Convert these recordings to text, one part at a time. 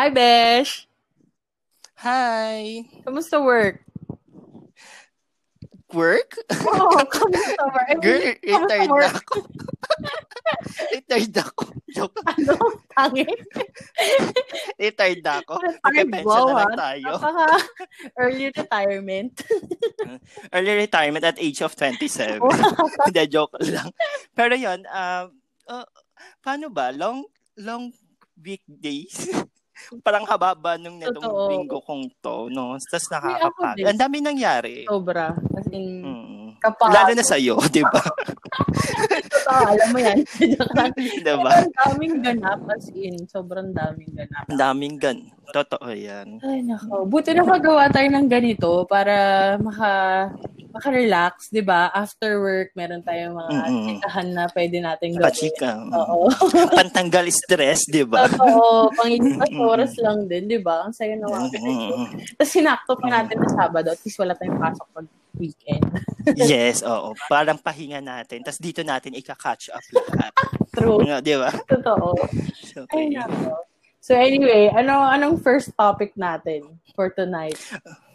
Hi, Besh! Hi! Kamusta work? Work? Oo, oh, kamusta work? I mean, Girl, kamusta retired work? na ako. retired ako. Joke. Ano? Tangin? Retired na ako. Retired, wow, na lang tayo. Napaka early retirement. Early retirement at age of 27. Hindi, joke lang. Pero yun, um, uh, paano ba? Long, long weekdays? Parang hababa nung netong Totoo. linggo kong to, no? Tapos din. Ang dami nangyari. Sobra. As in, Mm. Kapag... Lalo na sa'yo, di ba? Totoo, alam mo yan. di ba? Sobrang daming ganap. As in, sobrang daming ganap. Ang daming gan. Totoo yan. Ay, nako. Buti na magawa tayo ng ganito para maka, maka-relax, di ba? After work, meron tayong mga chikahan na pwede natin gawin. Kachika. Oo. Pantanggal stress, di ba? Totoo. Pangipas oras lang din, di ba? Ang saya naman. Mm-mm. Tapos sinakto pa natin na Sabado. At least wala tayong pasok pag weekend. yes, oo. Parang pahinga natin. Tapos dito natin ika-catch up lahat. True. Nga, di ba? Totoo. Ay, okay. nako. So anyway, ano anong first topic natin for tonight?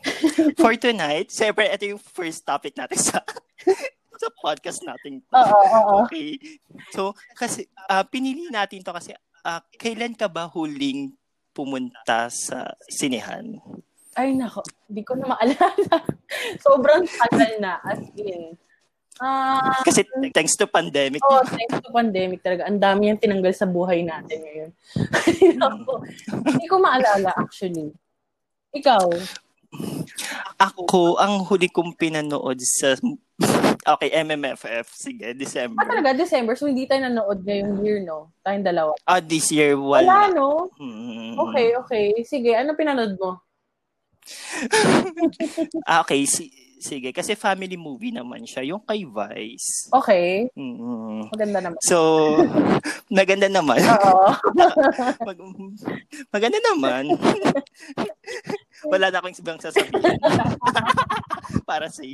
For tonight, siyempre, ito yung first topic natin sa sa podcast natin. to. Oo, oo. Okay. So, kasi, ah, pinili natin to kasi, ah, kailan ka ba huling pumunta sa sinehan? Ay, nako. Hindi ko na maalala. Sobrang tagal na. As in. Ah, Kasi thanks to pandemic, oh, thanks to pandemic talaga. Ang dami yung tinanggal sa buhay natin ngayon. Hindi ko maalala actually. Ikaw? ako, ang huli kong pinanood sa, okay, MMFF, sige, Ah, December. talaga, December. So, hindi tayo nanood ngayong year, no? Tayong dalawa. Ah, this year, Wala, wala. no? Mm. Okay, okay. Sige, ano pinanood mo? Ah, okay, si- sige, kasi family movie naman siya, yung kay Vice. Okay. Mm. Maganda naman. So, maganda naman. Oo. Mag, maganda naman. Wala na akong ibang sasabihin. Para sa.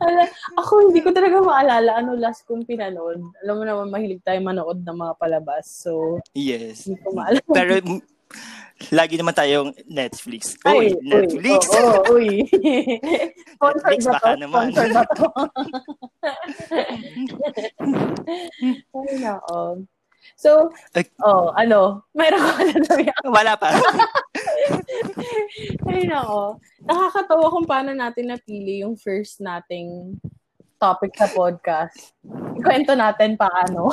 Ala, ako, hindi ko talaga maalala ano last kong pinanood. Alam mo naman, mahilig tayo manood ng mga palabas. So, Yes. hindi ko maalala. Pero lagi naman tayong Netflix. Uy, Ay, Netflix. Uy, oo, uy. Sponsored Netflix, ba baka to? naman. Ba to? Ay, nako. So, Ay. oh, ano, mayroon ko na sabi. Wala pa. Ay, nako. Nakakatawa kung paano natin napili yung first nating topic sa podcast. Ikwento natin paano.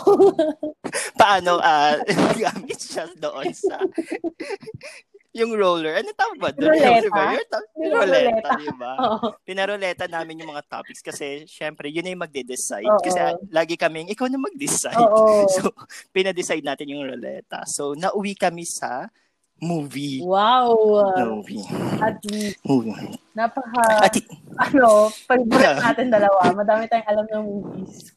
Paano ah gamit siya doon sa yung roller. Ano tawag ba? doon? Ruleta? Yung roller, ta- Yung Ruleta, di ba? Pinaruleta namin yung mga topics kasi syempre yun yung magde-decide. Oo. Kasi lagi kaming, ikaw na mag-decide. Oo. So, pinadecide natin yung ruleta. So, nauwi kami sa movie. Wow. Movie. At Movie. napaka, At, ano, favorite natin dalawa. Madami tayong alam ng movies.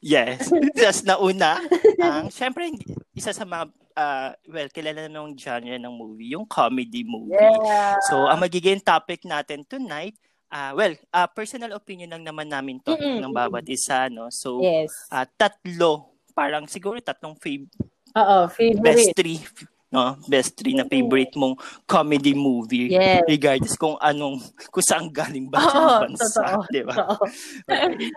Yes. Tapos nauna, ang, syempre, isa sa mga, ah, well, kilala na nung genre ng movie, yung comedy movie. Yeah. So, ang magiging topic natin tonight, ah well, ah, personal opinion lang naman namin to Mm-mm, ng bawat isa, no? So, Yes. ah, tatlo, parang siguro tatlong fav- Oo, best favorite. three, no? Best three na favorite mong comedy movie. Yes. Regardless kung anong, kung saan galing ba yung bansa, totoo. di ba? Okay.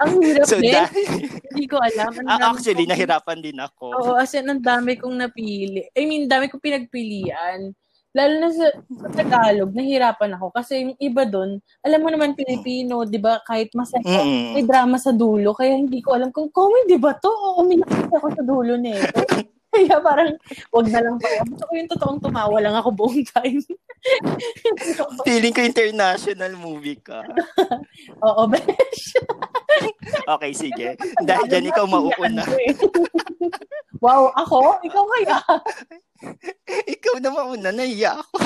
Ang hirap so, din. Hindi ko alam. Ang dami actually, kong- nahirapan din ako. Oo, as in, ang dami kong napili. I mean, dami kong pinagpilian. Lalo na sa, sa Tagalog, nahirapan ako. Kasi yung iba doon, alam mo naman Pilipino, di ba, kahit masaya, Mm-mm. may drama sa dulo. Kaya hindi ko alam kung comedy ba to o umiyak ako sa dulo nito. Kaya parang, wag na lang pa. Gusto ko yung totoong tumawa lang ako buong time. Feeling ko international movie ka. Oo, besh. Okay, sige. Dahil dyan ikaw mauuna. wow, ako? Ikaw kaya? ikaw na mauna, nahiya ako.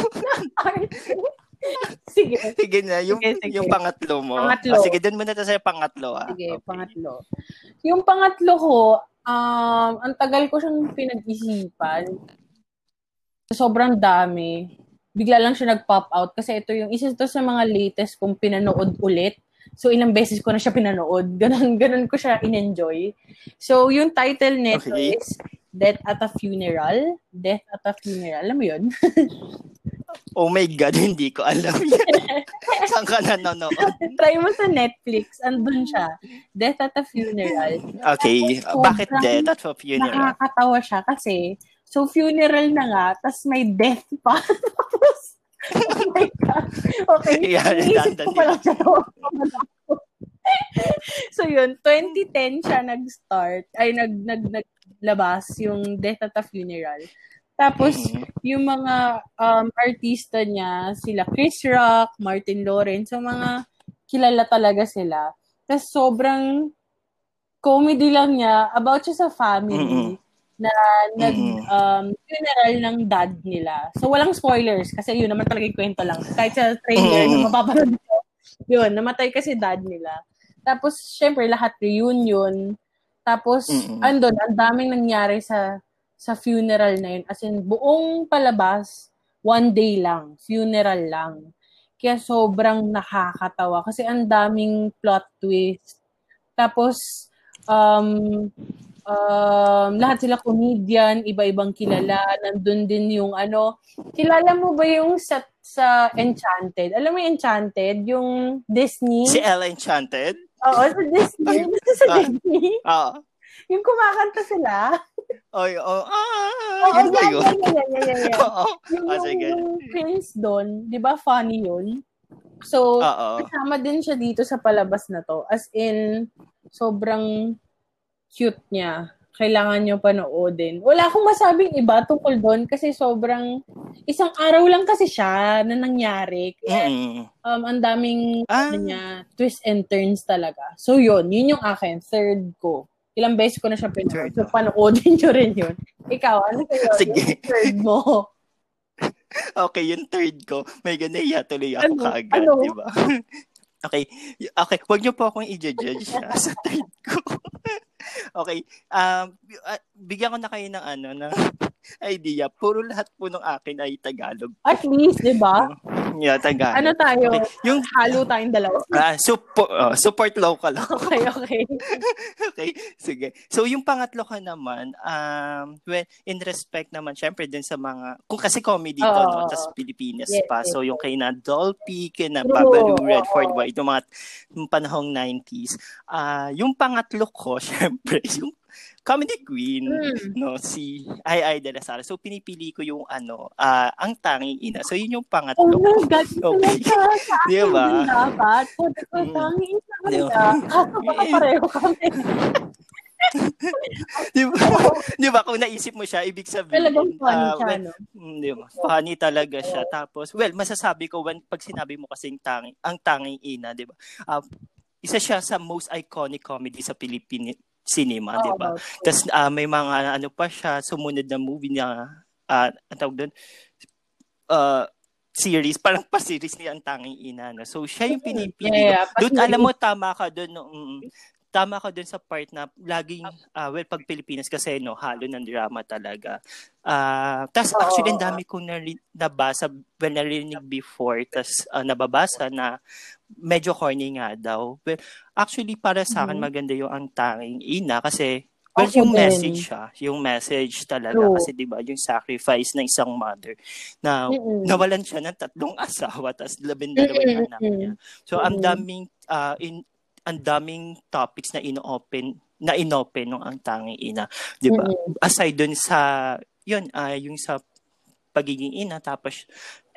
Sige. Sige na, yung, Sige, sige. yung pangatlo mo. Pangatlo. Ah, sige, dun muna tayo sa pangatlo. Ah. Sige, Okay. pangatlo. Yung pangatlo ko, um, ang tagal ko siyang pinag-isipan. Sobrang dami. Bigla lang siya nag-pop out kasi ito yung isa ito sa mga latest kong pinanood ulit. So, ilang beses ko na siya pinanood. Ganon, ganon ko siya in-enjoy. So, yung title nito Okay. is Death at a Funeral. Death at a Funeral. Alam mo yun? oh my God, hindi ko alam yan. Saan ka nanonood? Try mo sa Netflix. Andun siya. Death at a Funeral. Okay. Tapos, Bakit death at a funeral? Nakakatawa siya kasi so funeral na nga, tas may death pa. Tapos, oh my God. Okay. Yeah, Iniisip ko pala siya. so yun, 2010 siya nag-start, ay nag, nag, naglabas yung Death at a Funeral. Tapos, Mhm. yung mga um, artista niya, sila Chris Rock, Martin Lawrence, so mga kilala talaga sila. Tapos sobrang comedy lang niya about siya sa family Mhm. na nag Mhm. um, funeral ng dad nila. So walang spoilers kasi yun naman talaga yung kwento lang. Kahit sa trailer na Mhm. mapapanood ko, yun, namatay kasi dad nila. Tapos, syempre, lahat reunion. Tapos, Mhm. andun, ang daming nangyari sa sa funeral na yun. As in, buong palabas, one day lang. Funeral lang. Kaya sobrang nakakatawa. Kasi ang daming plot twist. Tapos, um, um, lahat sila comedian, iba-ibang kilala. Nandun din yung ano, kilala mo ba yung sa, sa Enchanted? Alam mo yung Enchanted? Yung Disney? Si Ella Enchanted? Oo, sa Disney. sa Ah. Disney. Oo. Yung kumakanta sila. Oy, oh, ah, Oo, yun ba yun? yeah, yeah, yeah, yeah, yeah. Oo. Yung, yung, sige. yung prince doon, di ba funny yun? So, kasama din siya dito sa palabas na to. As in, sobrang cute niya. Kailangan nyo panoodin. Wala akong masabing iba tungkol doon kasi sobrang, isang araw lang kasi siya na nangyari. Kaya, Mm-mm. um, ang daming Ah. ano niya, twist and turns talaga. So, yun. Yun yung akin. Third ko. Ilang beses ko na siya. Third. So, panoodin nyo rin yun. Ikaw, ano sa'yo? Sige. Yung third mo. Okay, yung third ko, may ganaya tuloy ako Ano? kaagad, Ano? di ba? okay, okay, wag niyo po akong i-judge ha, sa third ko. Okay, um, ah, bigyan ko na kayo ng ano, ng idea. Puro lahat po ng akin ay Tagalog. At least, di ba? Yeah, Tagalog. Ano tayo? Okay, yung Halo tayong dalawa. ah, support, oh, support local. Okay, okay. okay, sige. So, yung pangatlo ka naman, um, well, in respect naman, syempre din sa mga, kung kasi comedy to, Oo. no? Tapos Pilipinas Yes, pa. yes, So, yung kay na Dolphy, kay na Babalu. Redford White, yung mga yung panahong 90s. Ah, yung pangatlo ko, syempre, yung comedy queen, Hmm. no, si Ay Ay de la Sala. So, pinipili ko yung ano, ah, ang tanging ina. So, yun yung Oh pangatlo my ko. God, Okay. talaga. Di ba? dapat. Ko, Mm. tanging isa Di ba? Kaso baka pareho kami. Di ba? Di ba? Kung naisip mo siya, ibig sabihin, Talagang funny ah, siya, well, no? Mm, di ba? Funny talaga siya. Tapos, well, masasabi ko, when, pag sinabi mo kasing tanging, ang tanging ina, di ba? Ah, isa siya sa most iconic comedy sa Philippine cinema, di ba? Oo, Tapos ah, may mga ano pa siya, sumunod na movie niya, uh, ang tawag doon, uh, series, parang pa-series niya ang tanging ina. No? So, siya yung pinipili ko. Yeah, yeah. Doon, alam mo, tama ka doon. No? Mm, tama ka doon sa part na laging, ah, well, pag Pilipinas kasi, no, halo ng drama talaga. Ah, tas actually, ang dami kong nari- nabasa, well, narinig before, tas ah, nababasa na medyo corny nga daw. Well, actually, para sa akin, Mhm. maganda yung ang tanging ina kasi Well, yung message siya, yung message talaga True. kasi 'di ba, yung sacrifice ng isang mother na Mm-mm. nawalan siya ng tatlong asawa tas labindalawang Mm-mm. anak niya. So ang Mm-mm. daming ah, in ang daming topics na ino-open na inopen nung ang tanging ina, 'di ba? Mm-mm. Aside dun sa yun, ah, yung sa pagiging ina tapos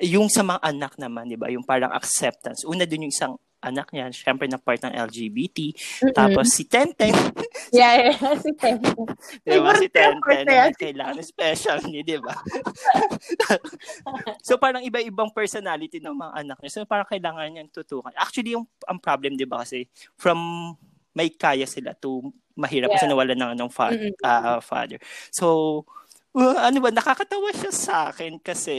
yung sa mga anak naman, 'di ba? Yung parang acceptance. Una dun yung isang anak niya, syempre na part ng LGBT. Mm-mm. Tapos si Tenten, Yeah, yeah. Si Tem. Di ba si Tenten kailangan special niya, di ba? so parang iba-ibang personality ng mga anak niya. So parang kailangan niyang tutukan. Actually, yung ang problem, di ba, kasi from may kaya sila to mahirap kasi Yeah. nawalan ng, ng fa- Mm-mm. ah, father. So, well, ano ba, nakakatawa siya sa akin kasi,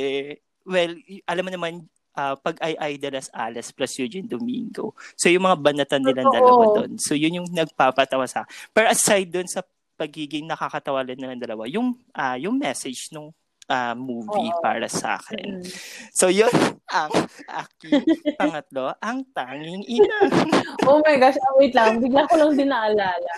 well, alam mo naman, ah, pag ay ay de las Alas plus Eugene Domingo. So, yung mga banatan nilang dalawa doon. So, yun yung nagpapatawa sa. Pero aside doon sa pagiging nakakatawa rin nilang dalawa, yung, ah, yung message nung ah, movie Oo. para sa akin. Mm. So, yun ang aking pangatlo, ang tanging ina. Oh my gosh, ah, wait lang. Bigla ko lang din naalala.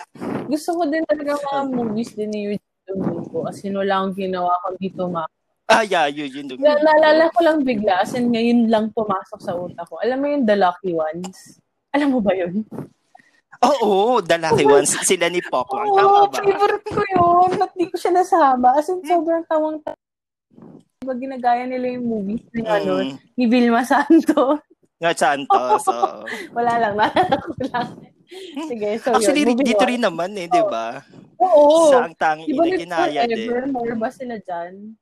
Gusto ko din talaga mga movies din ni Eugene linggo. As in, wala akong ginawa ko dito ma. Ah, yeah, yun, yun. yun. Na- naalala ko lang bigla, as in, ngayon lang pumasok sa utak ko. Alam mo yung The Lucky Ones? Alam mo ba yun? Oo, oh, The Lucky Ones. Sila ni Pokwang. Oo, Tama ba? favorite ko yun. Ba't di ko siya nasama? As in, sobrang tawang Diba ginagaya nila yung movies ni, ano, Mm. ni Vilma Santos? Nga Santos. oo. Wala lang, naalala ko lang. Sige, so Actually, yun. dito on. rin naman eh, di ba? Oo. Sa ang tangi Di ba na may ginaya din. Forevermore ba sila dyan?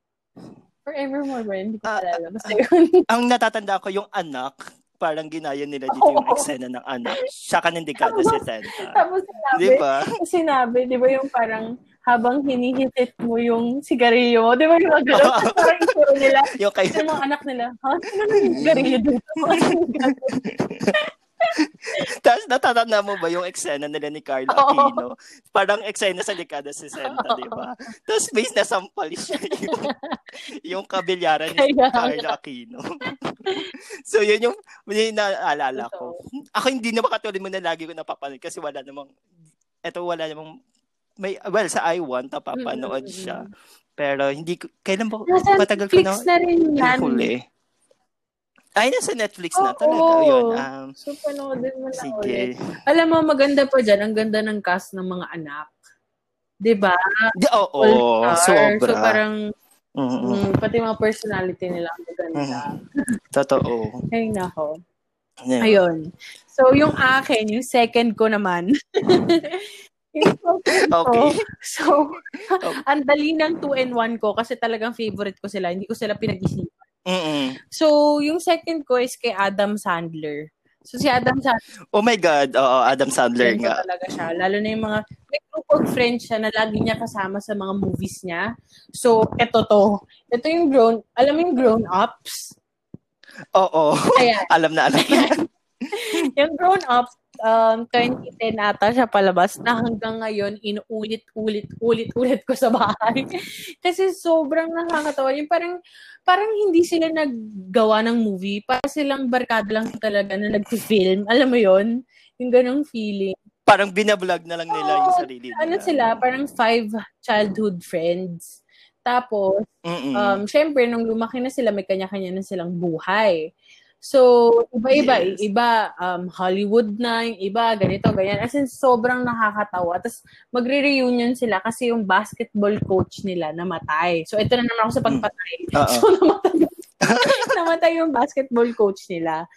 Forevermore ba? Hindi ko Ah, alala. Basta yun. Ang natatanda ko yung anak, parang ginaya nila dito yung Oo. eksena ng anak. Siya ka ng dekada 70. Tapos sinabi, Di ba? sinabi, di ba yung parang habang hinihitit mo yung sigarilyo mo, di ba yung mga gano'n? parang isuro nila, Yung kay, yung mga anak nila, ha? Sino yung sigarilyo dito? Tapos natatanda mo ba yung eksena nila ni Carlo. Aquino? Parang eksena sa dekada 60, di ba? Tapos base na sampal siya yung, yung kabilyaran ni Kaya Carlo Aquino. so yun yung, yun yung naalala ko. Ako hindi naman katulad mo na lagi ko napapanood kasi wala namang, eto wala namang, may, well, sa I1, napapanood Mm-mm. siya. Pero hindi ko, kailan ba, Nasa matagal ko na, na rin yan. huli. Ay, nasa Netflix na Oo. talaga. Yun. Um, So, panoodin mo na ulit. sige. Alam mo, maganda pa dyan. Ang ganda ng cast ng mga anak. Di ba? Di, oo, All-star. sobra. So, parang, Mm-mm. mm, pati mga personality nila ang maganda. Totoo. Ay, nako. Yeah. Ayun. So, yung akin, yung second ko naman. Okay. So, ang dali ng 2 and 1 ko kasi talagang favorite ko sila. Hindi ko sila pinag-isipan. Mm-mm. So, yung second ko is kay Adam Sandler. So, si Adam Sandler, Oh my God. Oo, Adam Sandler nga. talaga siya. Lalo na yung mga, may group of friends siya na lagi niya kasama sa mga movies niya. So, eto to. Ito yung grown, alam mo yung grown-ups? Oo. Ayan. alam na, alam na. yung grown-ups, um, 2010 ata siya palabas na hanggang ngayon, inuulit-ulit, ulit-ulit ko sa bahay. Kasi sobrang nakakatawa. Yung parang, parang hindi sila naggawa ng movie. Parang silang barkada lang talaga na nag-film. Alam mo yon Yung ganong feeling. Parang binablog na lang nila yung Oo, sarili nila. Ano sila? Parang five childhood friends. Tapos, Mm-mm. um, syempre, nung lumaki na sila, may kanya-kanya na silang buhay. So, iba-iba. Yes. Iba, um, Hollywood na, yung iba, ganito, ganyan. As in, sobrang nakakatawa. Tapos, magre-reunion sila kasi yung basketball coach nila namatay. So, ito na naman ako sa pagpatay. Oo. So, namatay, namatay yung basketball coach nila.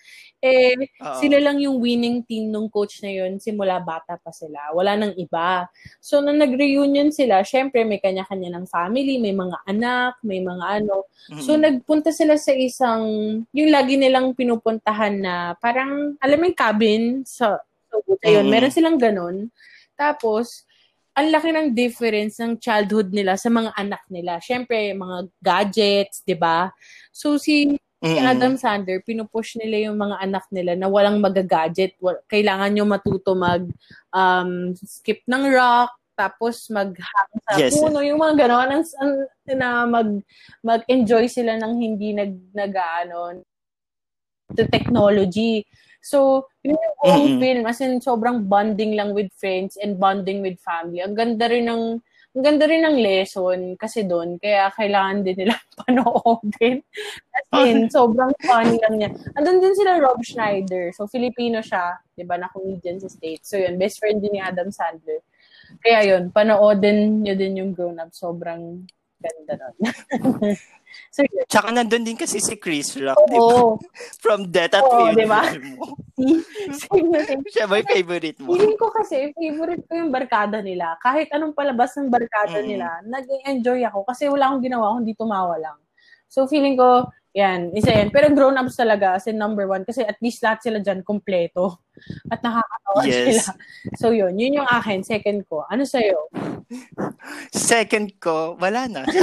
Eh, Oo. sila lang yung winning team nung coach na yun simula bata pa sila. Wala nang iba. So, nung nag-reunion sila, syempre may kanya-kanya ng family, may mga anak, may mga ano. Mm-mm. So, nagpunta sila sa isang, yung lagi nilang pinupuntahan na parang, alam mo yung cabin sa, so, ayun, Mm. meron silang ganun. Tapos, ang laki ng difference ng childhood nila sa mga anak nila. Syempre, mga gadgets, di ba? So, si Si Mm-mm. Adam Sandler, pinupush nila yung mga anak nila na walang magagadget. Kailangan nyo matuto mag um, skip ng rock, tapos mag-hang sa Yes. puno, yung mga gano'n, ang, ang- na mag, mag-enjoy sila ng hindi nag, nag ano, to technology. So, yun yung buong Mm-mm. film, as in, sobrang bonding lang with friends and bonding with family. Ang ganda rin ng ang ganda rin ng lesson kasi doon, kaya kailangan din nila panoodin. As in, sobrang funny lang niya. Andun din sila Rob Schneider. So, Filipino siya, di ba, na comedian sa States. So, yun, best friend din ni Adam Sandler. Kaya yun, panoodin nyo din yung Grown Up. Sobrang ganda nun. so. Tsaka nandun din kasi si Chris Rock, di ba? From Death at Oo, Funeral di ba? mo. Same na same. Siya ba yung favorite mo? Feeling ko kasi, favorite ko yung barkada nila. Kahit anong palabas ng barkada Mm. nila, nag-enjoy ako kasi wala akong ginawa kundi tumawa lang. So, feeling ko, yan, isa yan. Pero grown-ups talaga, as in number one, kasi at least lahat sila dyan kompleto. At nakakatawa Yes. sila. So, yun. Yun yung akin, second ko. Ano sa'yo? Second ko, wala na.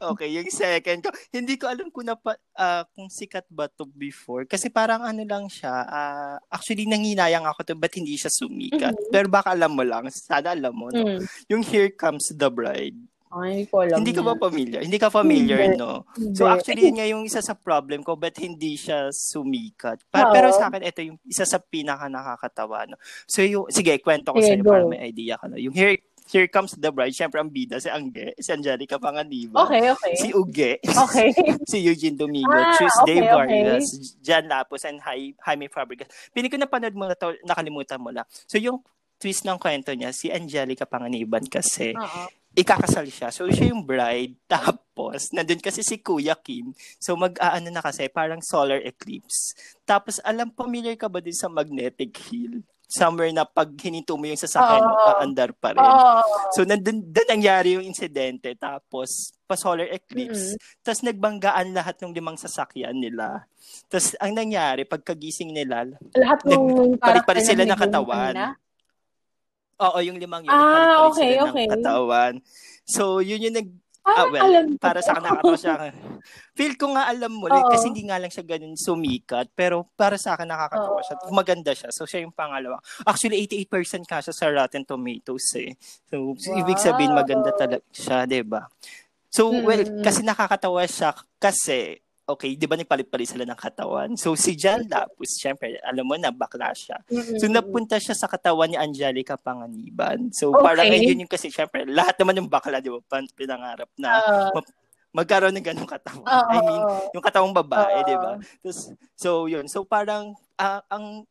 Okay, yung second ko, hindi ko alam kung, napa, ah, kung sikat ba to before. Kasi parang ano lang siya, ah, actually nanginayang ako to, ba't hindi siya sumikat? Mhm. Pero baka alam mo lang, sana alam mo, no? mm. Yung Here Comes the Bride. Ay, hindi ko alam. hindi ka ba familiar? Hindi ka familiar, Hindi. no? Hindi. So actually, yun nga yung isa sa problem ko, ba't hindi siya sumikat? Pa- pero sa akin, ito yung isa sa pinaka nakakatawa, no? So yung, sige, kwento ko sa'yo go. para may idea ka, no? Yung Here, Here Comes the Bride, syempre ang bida, si Angge, si Angelica Panganiban. Okay, okay. Si Uge. Okay. si Eugene Domingo. Ah, Tuesday okay, Vargas. Jan Lapus, and Hi- Jaime Fabregas. Pili ko napanood mo na to, nakalimutan mo lang. So yung twist ng kwento niya, si Angelica Panganiban kasi, Oo. Ikakasal siya. So, siya yung bride. Tapos, nandun kasi si Kuya Kim. So, mag-aano na kasi, parang solar eclipse. Tapos, alam, familiar ka ba din sa magnetic hill? Somewhere na pag hininto mo yung sasakyan, Oo. aandar pa rin. Oo. So, nandun, doon nangyari yung insidente. Tapos, pa-solar eclipse. Tapos, nagbanggaan lahat ng limang sasakyan nila. Tapos, ang nangyari, pagkagising nila, Lahat ng palit-palit sila ng katawan. na? Oo, yung limang yun, Ah, okay, okay. ng katawan. So, yun yung nag, Ah, Ah, well, alam para sa akin nakakatawa siya. Feel ko nga alam mo, like, kasi hindi nga lang siya ganun sumikat, pero para sa akin nakakatawa siya. Maganda siya. So, siya yung pangalawa. Actually, 88% ka siya sa Rotten Tomatoes eh. So, ibig sabihin maganda talaga siya, 'di ba? So, well, Mm. kasi nakakatawa siya kasi okay, 'di ba nagpalit-palit sila ng katawan. So si Jan Lapus, syempre, alam mo na bakla siya. Mm-mm. So napunta siya sa katawan ni Angelica Panganiban. So Okay. parang ayun yung kasi syempre, lahat naman yung bakla, 'di ba? Pinangarap na Ah, magkaroon ng ganung katawan. oo, I mean, yung katawang babae, Oo. 'di ba? Tapos so yun. So parang ah, ang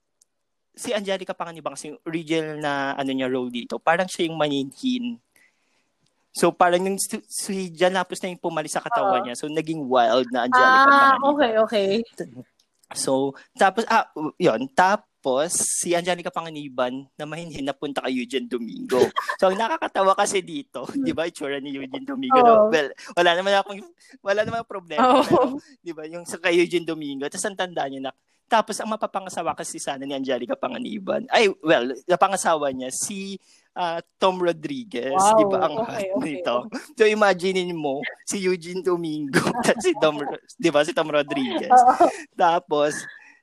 si Angelica Panganiban kasi yung original na ano niya role dito, parang siya yung maninhin. So parang yung si, si Jan Lapus na yung pumalis sa katawan Oo. niya. So naging wild na Angelica Ah, Panganiban. okay, okay. So, tapos, ah, yun, tapos, si Angelica Panganiban na mahinhin na punta kay Eugene Domingo. So, ang nakakatawa kasi dito, di ba, itsura ni Eugene Domingo. Oo. no? Well, wala naman akong, wala naman problema. Pero, di ba, yung sa kay Eugene Domingo, tapos ang tanda niya na, tapos ang mapapangasawa kasi sana ni Angelica Panganiban, ay, well, napangasawa niya, si ah, Tom Rodriguez, Wow, di ba, ang okay, hot okay, nito. So, imaginein mo, si Eugene Domingo, at si Tom, di ba, si Tom Rodriguez. Tapos,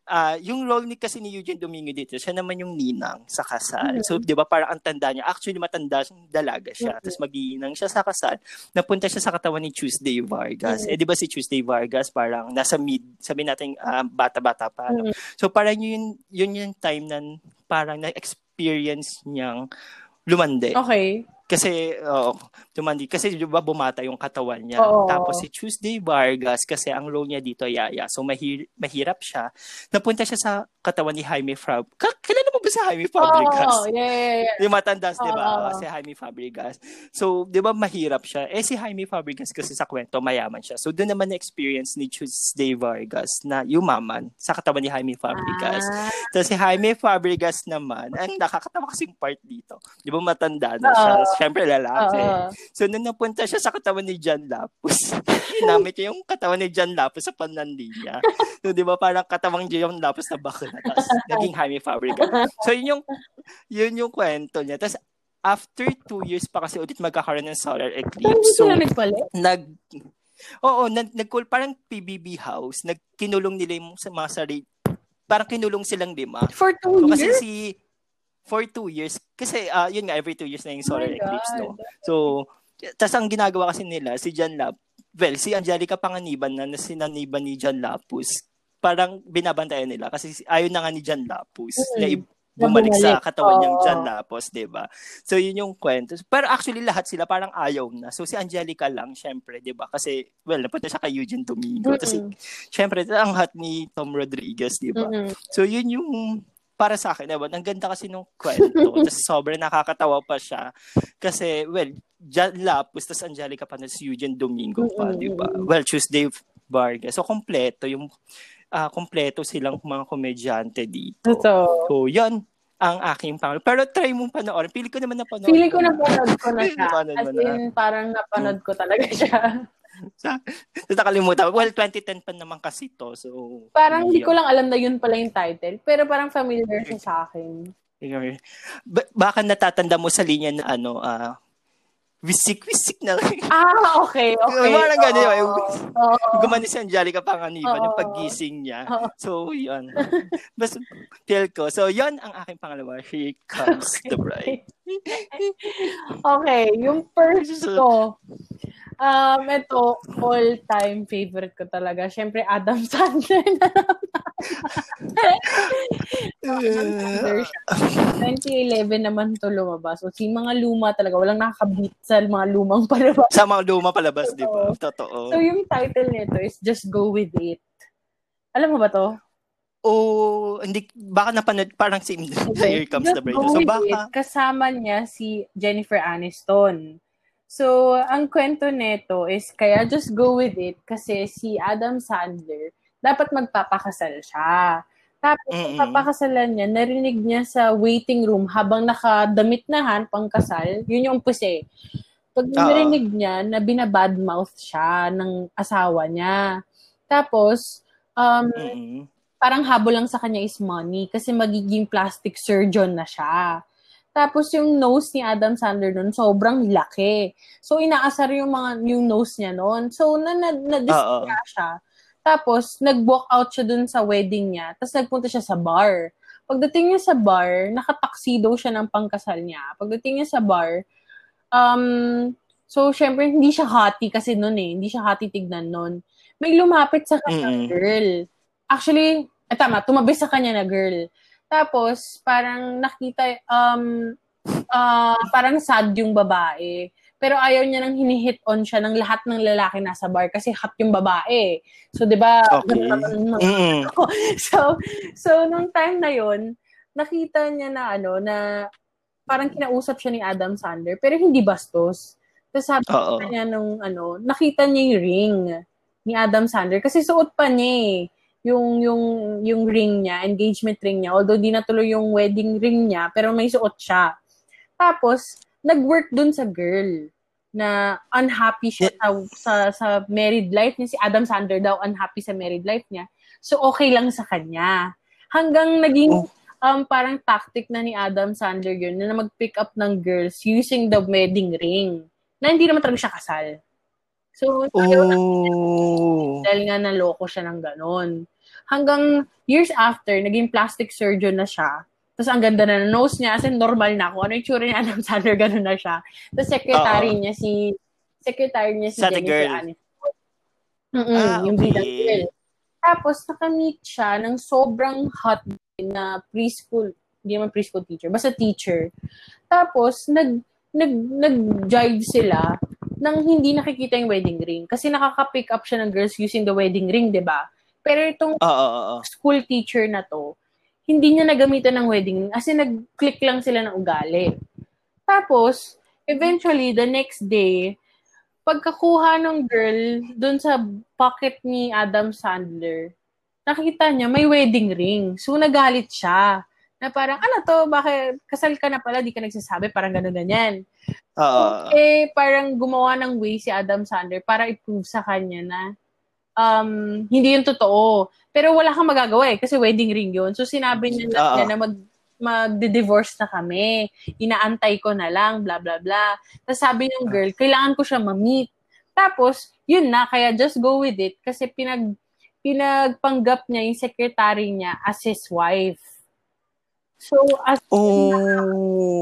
ah yung role ni kasi ni Eugene Domingo dito, siya naman yung ninang sa kasal. Mhm. So, di ba, parang ang tanda niya, actually matanda siyang dalaga siya. Mhm. Tapos maginang siya sa kasal. Napunta siya sa katawan ni Tuesday Vargas. Mhm. Eh, di ba si Tuesday Vargas, parang nasa mid, sabi natin, ah, bata-bata pa. ano. Mhm. So, parang yun, yun yung time na parang na-experience niyang lumande. Okay. Kasi, oo, tumandi. Kasi, di ba, bumata yung katawan niya. Oo. Tapos, si Tuesday Vargas, kasi ang role niya dito, yaya. So, mahir- mahirap siya. Napunta siya sa katawan ni Jaime Fab. Ka- kilala mo ba si Jaime Fabregas? Oo, yeah, yeah, yeah. Yung matandas, di ba? Si Jaime Fabregas. So, di ba, mahirap siya. Eh, si Jaime Fabregas kasi sa kwento, mayaman siya. So, doon naman na-experience ni Tuesday Vargas na yumaman sa katawan ni Jaime Fabregas. Ah, Tapos si Jaime Fabregas naman, ang nakakatawa kasing part dito. Di ba matanda na siya? Siyempre lalaki. oo. So nung napunta siya sa katawan ni John Lapus, ginamit niya yung katawan ni John Lapus sa panlandi niya. So di ba parang katawang John Lapus na bakla. Tapos naging Jaime Fabregas. So yun yung, yun yung kwento niya. Tapos after two years pa kasi ulit magkakaroon ng solar eclipse. So nag Oo, nag nagkul parang PBB house, nagkinulong nila yung sa mga sarili. Parang kinulong silang lima. For two So kasi years? si for two years kasi ah yun nga every two years na yung solar Oh eclipse no. So tas ang ginagawa kasi nila si John Lap well si Angelica Panganiban na, na sinaniban ni John Lapus parang binabantayan nila kasi si- ayaw na nga ni John Lapus Mm. na i- bumalik sa katawan niyang Oo. John Lapus, 'di ba? So yun yung kwento. Pero actually lahat sila parang ayaw na. So si Angelica lang syempre, 'di ba? Kasi well, napunta siya kay Eugene Domingo. Kasi Mm-mm. syempre ang hot ni Tom Rodriguez, 'di ba? Mm-mm. So, yun yung para sa akin, ewan, ang ganda kasi nung kwento. Tapos sobrang nakakatawa pa siya. Kasi, well, John Lapus, tapos Angelica pa, tapos Eugene Domingo pa, di ba? Well, Tuesday Vargas. So, kompleto yung, ah kompleto silang mga komedyante dito. Totoo. So, yun ang aking pangalo. Pero try mong panoorin. Pili ko naman na panoorin. Feeling ko napanood ko na siya. As na. in, parang napanood ko talaga siya. Sa, nakalimutan. Well, 2010 pa naman kasi to. So, Parang hindi yun. ko lang alam na yun pala yung title. Pero parang familiar siya sa akin. Ba- baka natatanda mo sa linya na ano, ah, wisik-wisik na lang. Ah, okay, okay. Parang ganun, eh. Oo. Gumani si Angelica Panganiban Oo. yung paggising niya. Oo. So, yun. Basta, feel ko. So, yun ang aking pangalawa. Here comes the bride. Okay, yung first ko. Um, ito, all-time favorite ko talaga. Siyempre, Adam Sandler na naman. Under siya. 2011 naman to lumabas. So, si mga luma talaga, walang nakakabit sa mga lumang palabas. Sa mga luma palabas, di ba? Totoo. So, yung title nito is Just Go With It. Alam mo ba to? Oh, hindi, baka napanood, parang sa Here Comes the Bride. So, baka... It, kasama niya si Jennifer Aniston. So, ang kwento nito is, kaya just go with it kasi si Adam Sandler, dapat magpapakasal siya. Tapos, mm-hmm. papakasalan niya, narinig niya sa waiting room habang nakadamit na han, pangkasal, yun yung umpisa Pag narinig niya na binabadmouth siya ng asawa niya. Tapos, um, mm-hmm. parang habol lang sa kanya is money kasi magiging plastic surgeon na siya. Tapos yung nose ni Adam Sandler noon sobrang laki. So inaasar yung mga yung nose niya noon. So na na, na siya. Tapos nag-walk out siya dun sa wedding niya. Tapos nagpunta siya sa bar. Pagdating niya sa bar, nakataksido siya ng pangkasal niya. Pagdating niya sa bar, um, so syempre hindi siya hoti kasi noon eh. Hindi siya hoti tignan noon. May lumapit sa kanya mm-hmm. girl. Actually, eh, tama, tumabi sa kanya na girl. Tapos, parang nakita, um, uh, parang sad yung babae. Pero ayaw niya nang hinihit on siya ng lahat ng lalaki nasa bar kasi hot yung babae. So, di ba? Okay. Mm-hmm. so, so, nung time na yon nakita niya na ano, na parang kinausap siya ni Adam Sandler, pero hindi bastos. Tapos sabi Uh-oh. niya nung ano, nakita niya yung ring ni Adam Sandler kasi suot pa niya eh yung yung yung ring niya, engagement ring niya. Although di natuloy yung wedding ring niya, pero may suot siya. Tapos nag-work dun sa girl na unhappy siya sa, sa sa married life niya si Adam Sandler daw unhappy sa married life niya. So okay lang sa kanya. Hanggang naging oh. um parang tactic na ni Adam Sandler yun na mag-pick up ng girls using the wedding ring. Na hindi naman talaga siya kasal. So, oh. dahil nga naloko siya ng ganon hanggang years after, naging plastic surgeon na siya. Tapos ang ganda na ng nose niya, as in normal na. Kung ano yung tsura ni Adam Sandler, gano'n na siya. Tapos secretary Uh-oh. niya si, secretary niya si Sa Jennifer Aniston. Mm-mm, ah, yung okay. girl. Tapos nakamit siya ng sobrang hot na preschool, hindi naman preschool teacher, basta teacher. Tapos nag nag nag-jive sila nang hindi nakikita yung wedding ring kasi nakaka-pick up siya ng girls using the wedding ring, 'di ba? Pero itong oh, oh, oh. school teacher na to, hindi niya nagamitan ng wedding kasi nag-click lang sila ng ugali. Tapos, eventually, the next day, pagkakuha ng girl dun sa pocket ni Adam Sandler, nakita niya may wedding ring. So, nagalit siya. Na parang, ano to, bakit kasal ka na pala, di ka nagsasabi, parang gano'n ganyan. Uh, eh, parang gumawa ng way si Adam Sandler para i-prove sa kanya na um, hindi yung totoo. Pero wala kang magagawa eh, kasi wedding ring yun. So sinabi niya lang uh-huh. na mag magde-divorce na kami. Inaantay ko na lang, bla bla bla. Tapos sabi ng girl, kailangan ko siya ma-meet. Tapos, yun na, kaya just go with it. Kasi pinag, pinagpanggap niya yung secretary niya as his wife. So, as oh.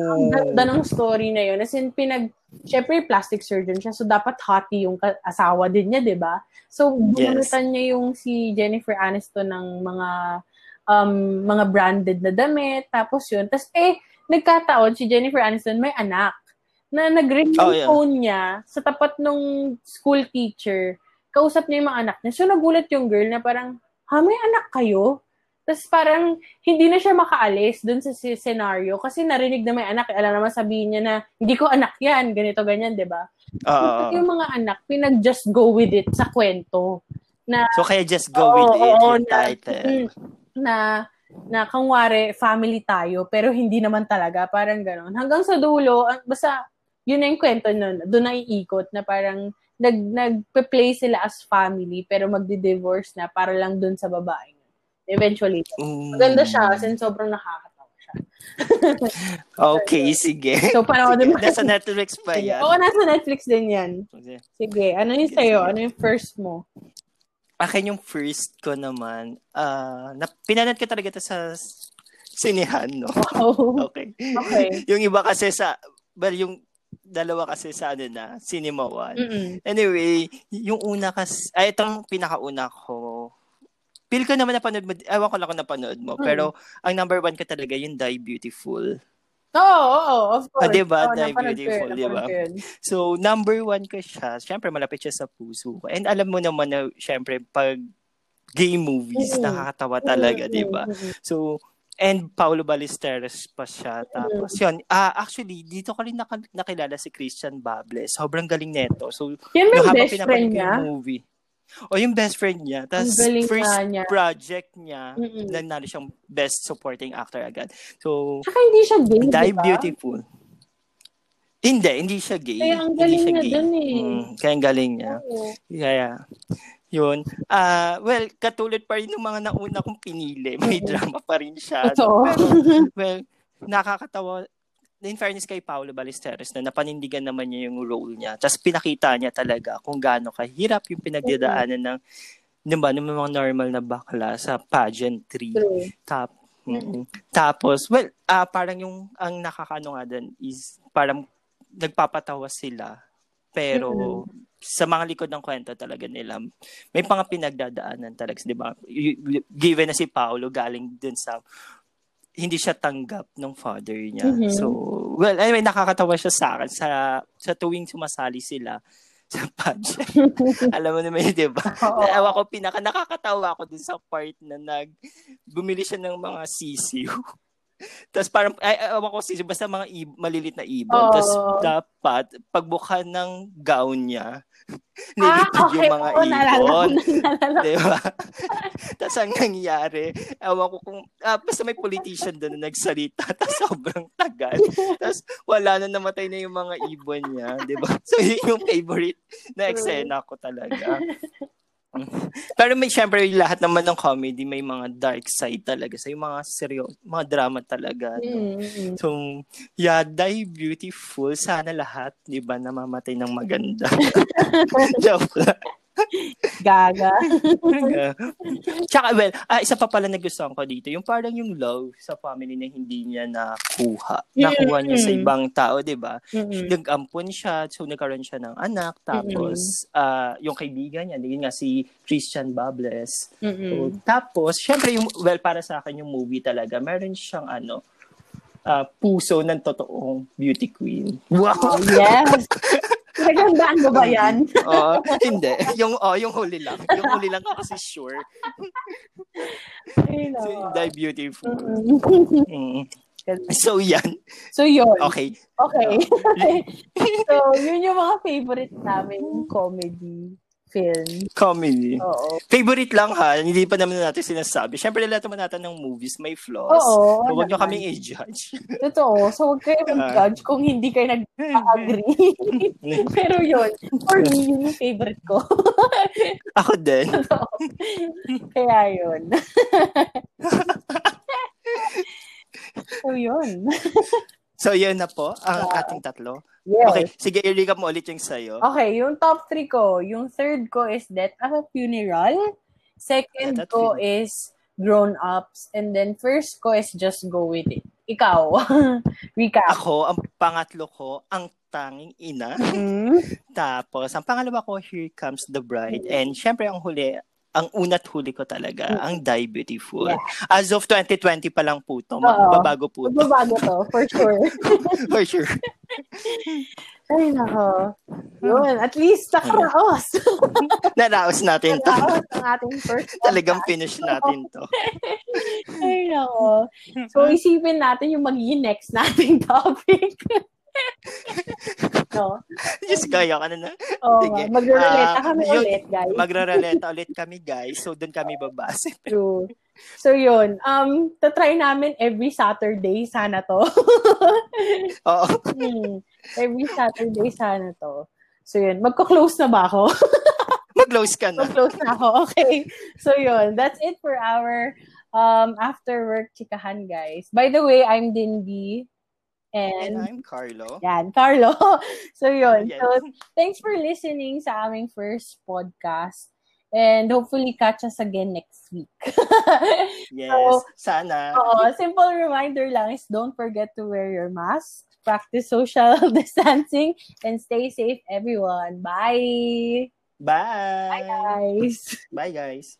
ang ganda ng story na yun. As in, pinag, syempre, plastic surgeon siya. So, dapat hottie yung asawa din niya, di ba? So, gumamitan yes. niya yung si Jennifer Aniston ng mga um, mga branded na damit. Tapos yun. Tapos, eh, nagkataon, si Jennifer Aniston may anak na nag-ring oh, yeah. phone niya sa tapat nung school teacher. Kausap niya yung mga anak niya. So, nagulat yung girl na parang, ha, may anak kayo? Tapos parang hindi na siya makaalis dun sa scenario kasi narinig na may anak. Alam naman sabihin niya na hindi ko anak yan, ganito, ganyan, di ba? Uh, yung mga anak, pinag-just go with it sa kwento. Na, so kaya just go oh, with it, oh, yung na, title. Mm, na, na kangwari, family tayo, pero hindi naman talaga. Parang gano'n. Hanggang sa dulo, basta yun na yung kwento nun. Doon na iikot na parang nag, nagpe-play sila as family pero magdi-divorce na para lang doon sa babae Eventually. Mm. Maganda siya kasi sobrang nakakatawa siya. okay, sige. So, parang sige. Nasa Netflix pa yan. Oo, nasa Netflix din yan. Sige. sige. Ano yung sa'yo? Ano yung first mo? Akin yung first ko naman, uh, na, pinanood ko talaga ito sa sinihan, no? Wow. okay. Okay. yung iba kasi sa, well, yung dalawa kasi sa ano na, Cinema One. Mm-mm. Anyway, yung una kasi, ay, itong pinakauna ko, feel ko naman napanood mo, ewan ko lang kung napanood mo, Mm. pero ang number one ka talaga yung Die Beautiful. Oo, oo, of course. Ah, diba? Oo, Die ko yun, Beautiful, diba? ko yun. So, number one ko siya. Siyempre, malapit siya sa puso ko. And alam mo naman na, siyempre, pag gay movies, Mm. nakakatawa talaga, Mm, di ba? mm, mm. So, and Paulo Ballesteros pa siya. Tapos, yun. Ah, actually, dito ko rin nakilala si Christian Bable. Sobrang galing neto. So, Yan ba yung best friend ko niya? yung movie. O yung best friend niya. Tapos, first niya. project niya, Mm-mm. nanalo siyang best supporting actor agad. So, Tsaka hindi siya gay, Die di ba? Beautiful. Hindi, hindi siya gay. Kaya ang Hindi galing siya niya gay. dun eh. Mm, kaya ang galing niya. Oo. Kaya, yun. Ah, well, katulad pa rin ng mga nauna kong pinili. May drama pa rin siya. Totoo. Pero, well, nakakatawa. In fairness kay Paolo Ballesteros na napanindigan naman niya yung role niya. Tapos pinakita niya talaga kung gaano kahirap yung pinagdadaanan ng ng ba, ng mga normal na bakla sa pageantry. True. Tap, Mm. Tapos, well, ah parang yung ang nakakaano nga dun is parang nagpapatawa sila. Pero sa mga likod ng kwento talaga nila, may mga pinagdadaanan talaga, 'di ba? Given na si Paolo galing dun sa hindi siya tanggap ng father niya. Mhm. So, well, anyway, nakakatawa siya sa akin sa sa tuwing sumasali sila sa pageant. Alam mo naman yun, di ba? Ewan ko, pinaka nakakatawa ako dun sa part na nag, bumili siya ng mga sisiw. Tapos parang, ay, ewan ko sisiw, basta mga ib- malilit na ibon. Oo. Tapos dapat, pagbuka ng gown niya, Ah, nilipid okay. yung mga ko ibon. na, naalala ko. Di ba? Tapos ang nangyari, ewan ko kung, ah, basta may politician doon na nagsalita, tapos sobrang tagal. Tapos wala na namatay na yung mga ibon niya, di ba? So yun yung favorite na eksena ko talaga. Pero may syempre lahat naman ng comedy may mga dark side talaga. So yung mga seryo, mga drama talaga. no? Mm. So, yeah, die beautiful. Sana lahat, di ba, namamatay ng maganda. Joke lang. Gaga. Tsaka, well, ah, isa pa pala nagustuhan ko dito, yung parang yung love sa family na hindi niya nakuha. Nakuha niya sa ibang tao, di ba? Mm-mm. Nag-ampon siya, so nagkaroon siya ng anak, tapos ah, yung kaibigan niya, yun nga si Christian Bables. So, Mm-mm. tapos, syempre, yung, well, para sa akin yung movie talaga, meron siyang ano, ah, puso ng totoong beauty queen. Wow! Yes. Nagandaan mo ba yan? Oo, hindi. Yung, oh, yung huli lang. Yung huli lang kasi sure. Ay, So, die beautiful. Mm. So, yan. So, yun. Okay. Okay. so, yun yung mga favorite namin comedy film. Comedy. Oo. Favorite lang ha. Hindi pa naman natin sinasabi. Siyempre, lahat naman natin ng movies may flaws. Oo. So, huwag nyo kaming i-judge. Totoo. So, huwag kayo mag-judge kung hindi kayo nag-agree. Pero yun, for me, yun yung favorite ko. Ako din. Totoo. Kaya yun. so, yun. So, yun na po ang Ah. ating tatlo. Yes. Okay, sige, i-recap mo ulit yung sa'yo. Okay, yung top three ko, yung third ko is Death at a Funeral. Second at ko Funeral. is Grown Ups. And then first ko is Just Go With It. Ikaw. Recap. Ako, ang pangatlo ko, ang tanging ina. Mm. Tapos, ang pangalawa ko, Here Comes the Bride. And syempre, ang huli, ang unat huli ko talaga, ang Die Beautiful. Yeah. As of 2020 pa lang po to. Magbabago po to. Magbabago to, for sure. For sure. Ay, nako. Yun, at least nakaraos. Naraos natin to. Nakaraos ang ating first Talagang podcast. finish natin to. Ay, nako. So, isipin natin yung magiging next nating topic. No? Just kaya ka na na. Oo, Sige. magre-relate Ah, kami yun- ulit, guys. Magre-relate ulit kami, guys. So, doon kami babase. True. So, yun. Um, tatry namin every Saturday, sana to. Oo. Hmm. Every Saturday, sana to. So, yun. Magko-close na ba ako? Mag-close ka na. Mag-close na ako. Okay. So, yun. That's it for our um, after work chikahan, guys. By the way, I'm Dindy. And And, I'm Carlo. yan, Carlo. So, yun. Yes. So, thanks for listening sa aming first podcast. And hopefully catch us again next week. Yes. So, Sana. Oo, simple reminder lang is don't forget to wear your mask, practice social distancing, and stay safe, everyone. Bye! Bye. Bye, guys! Bye, guys.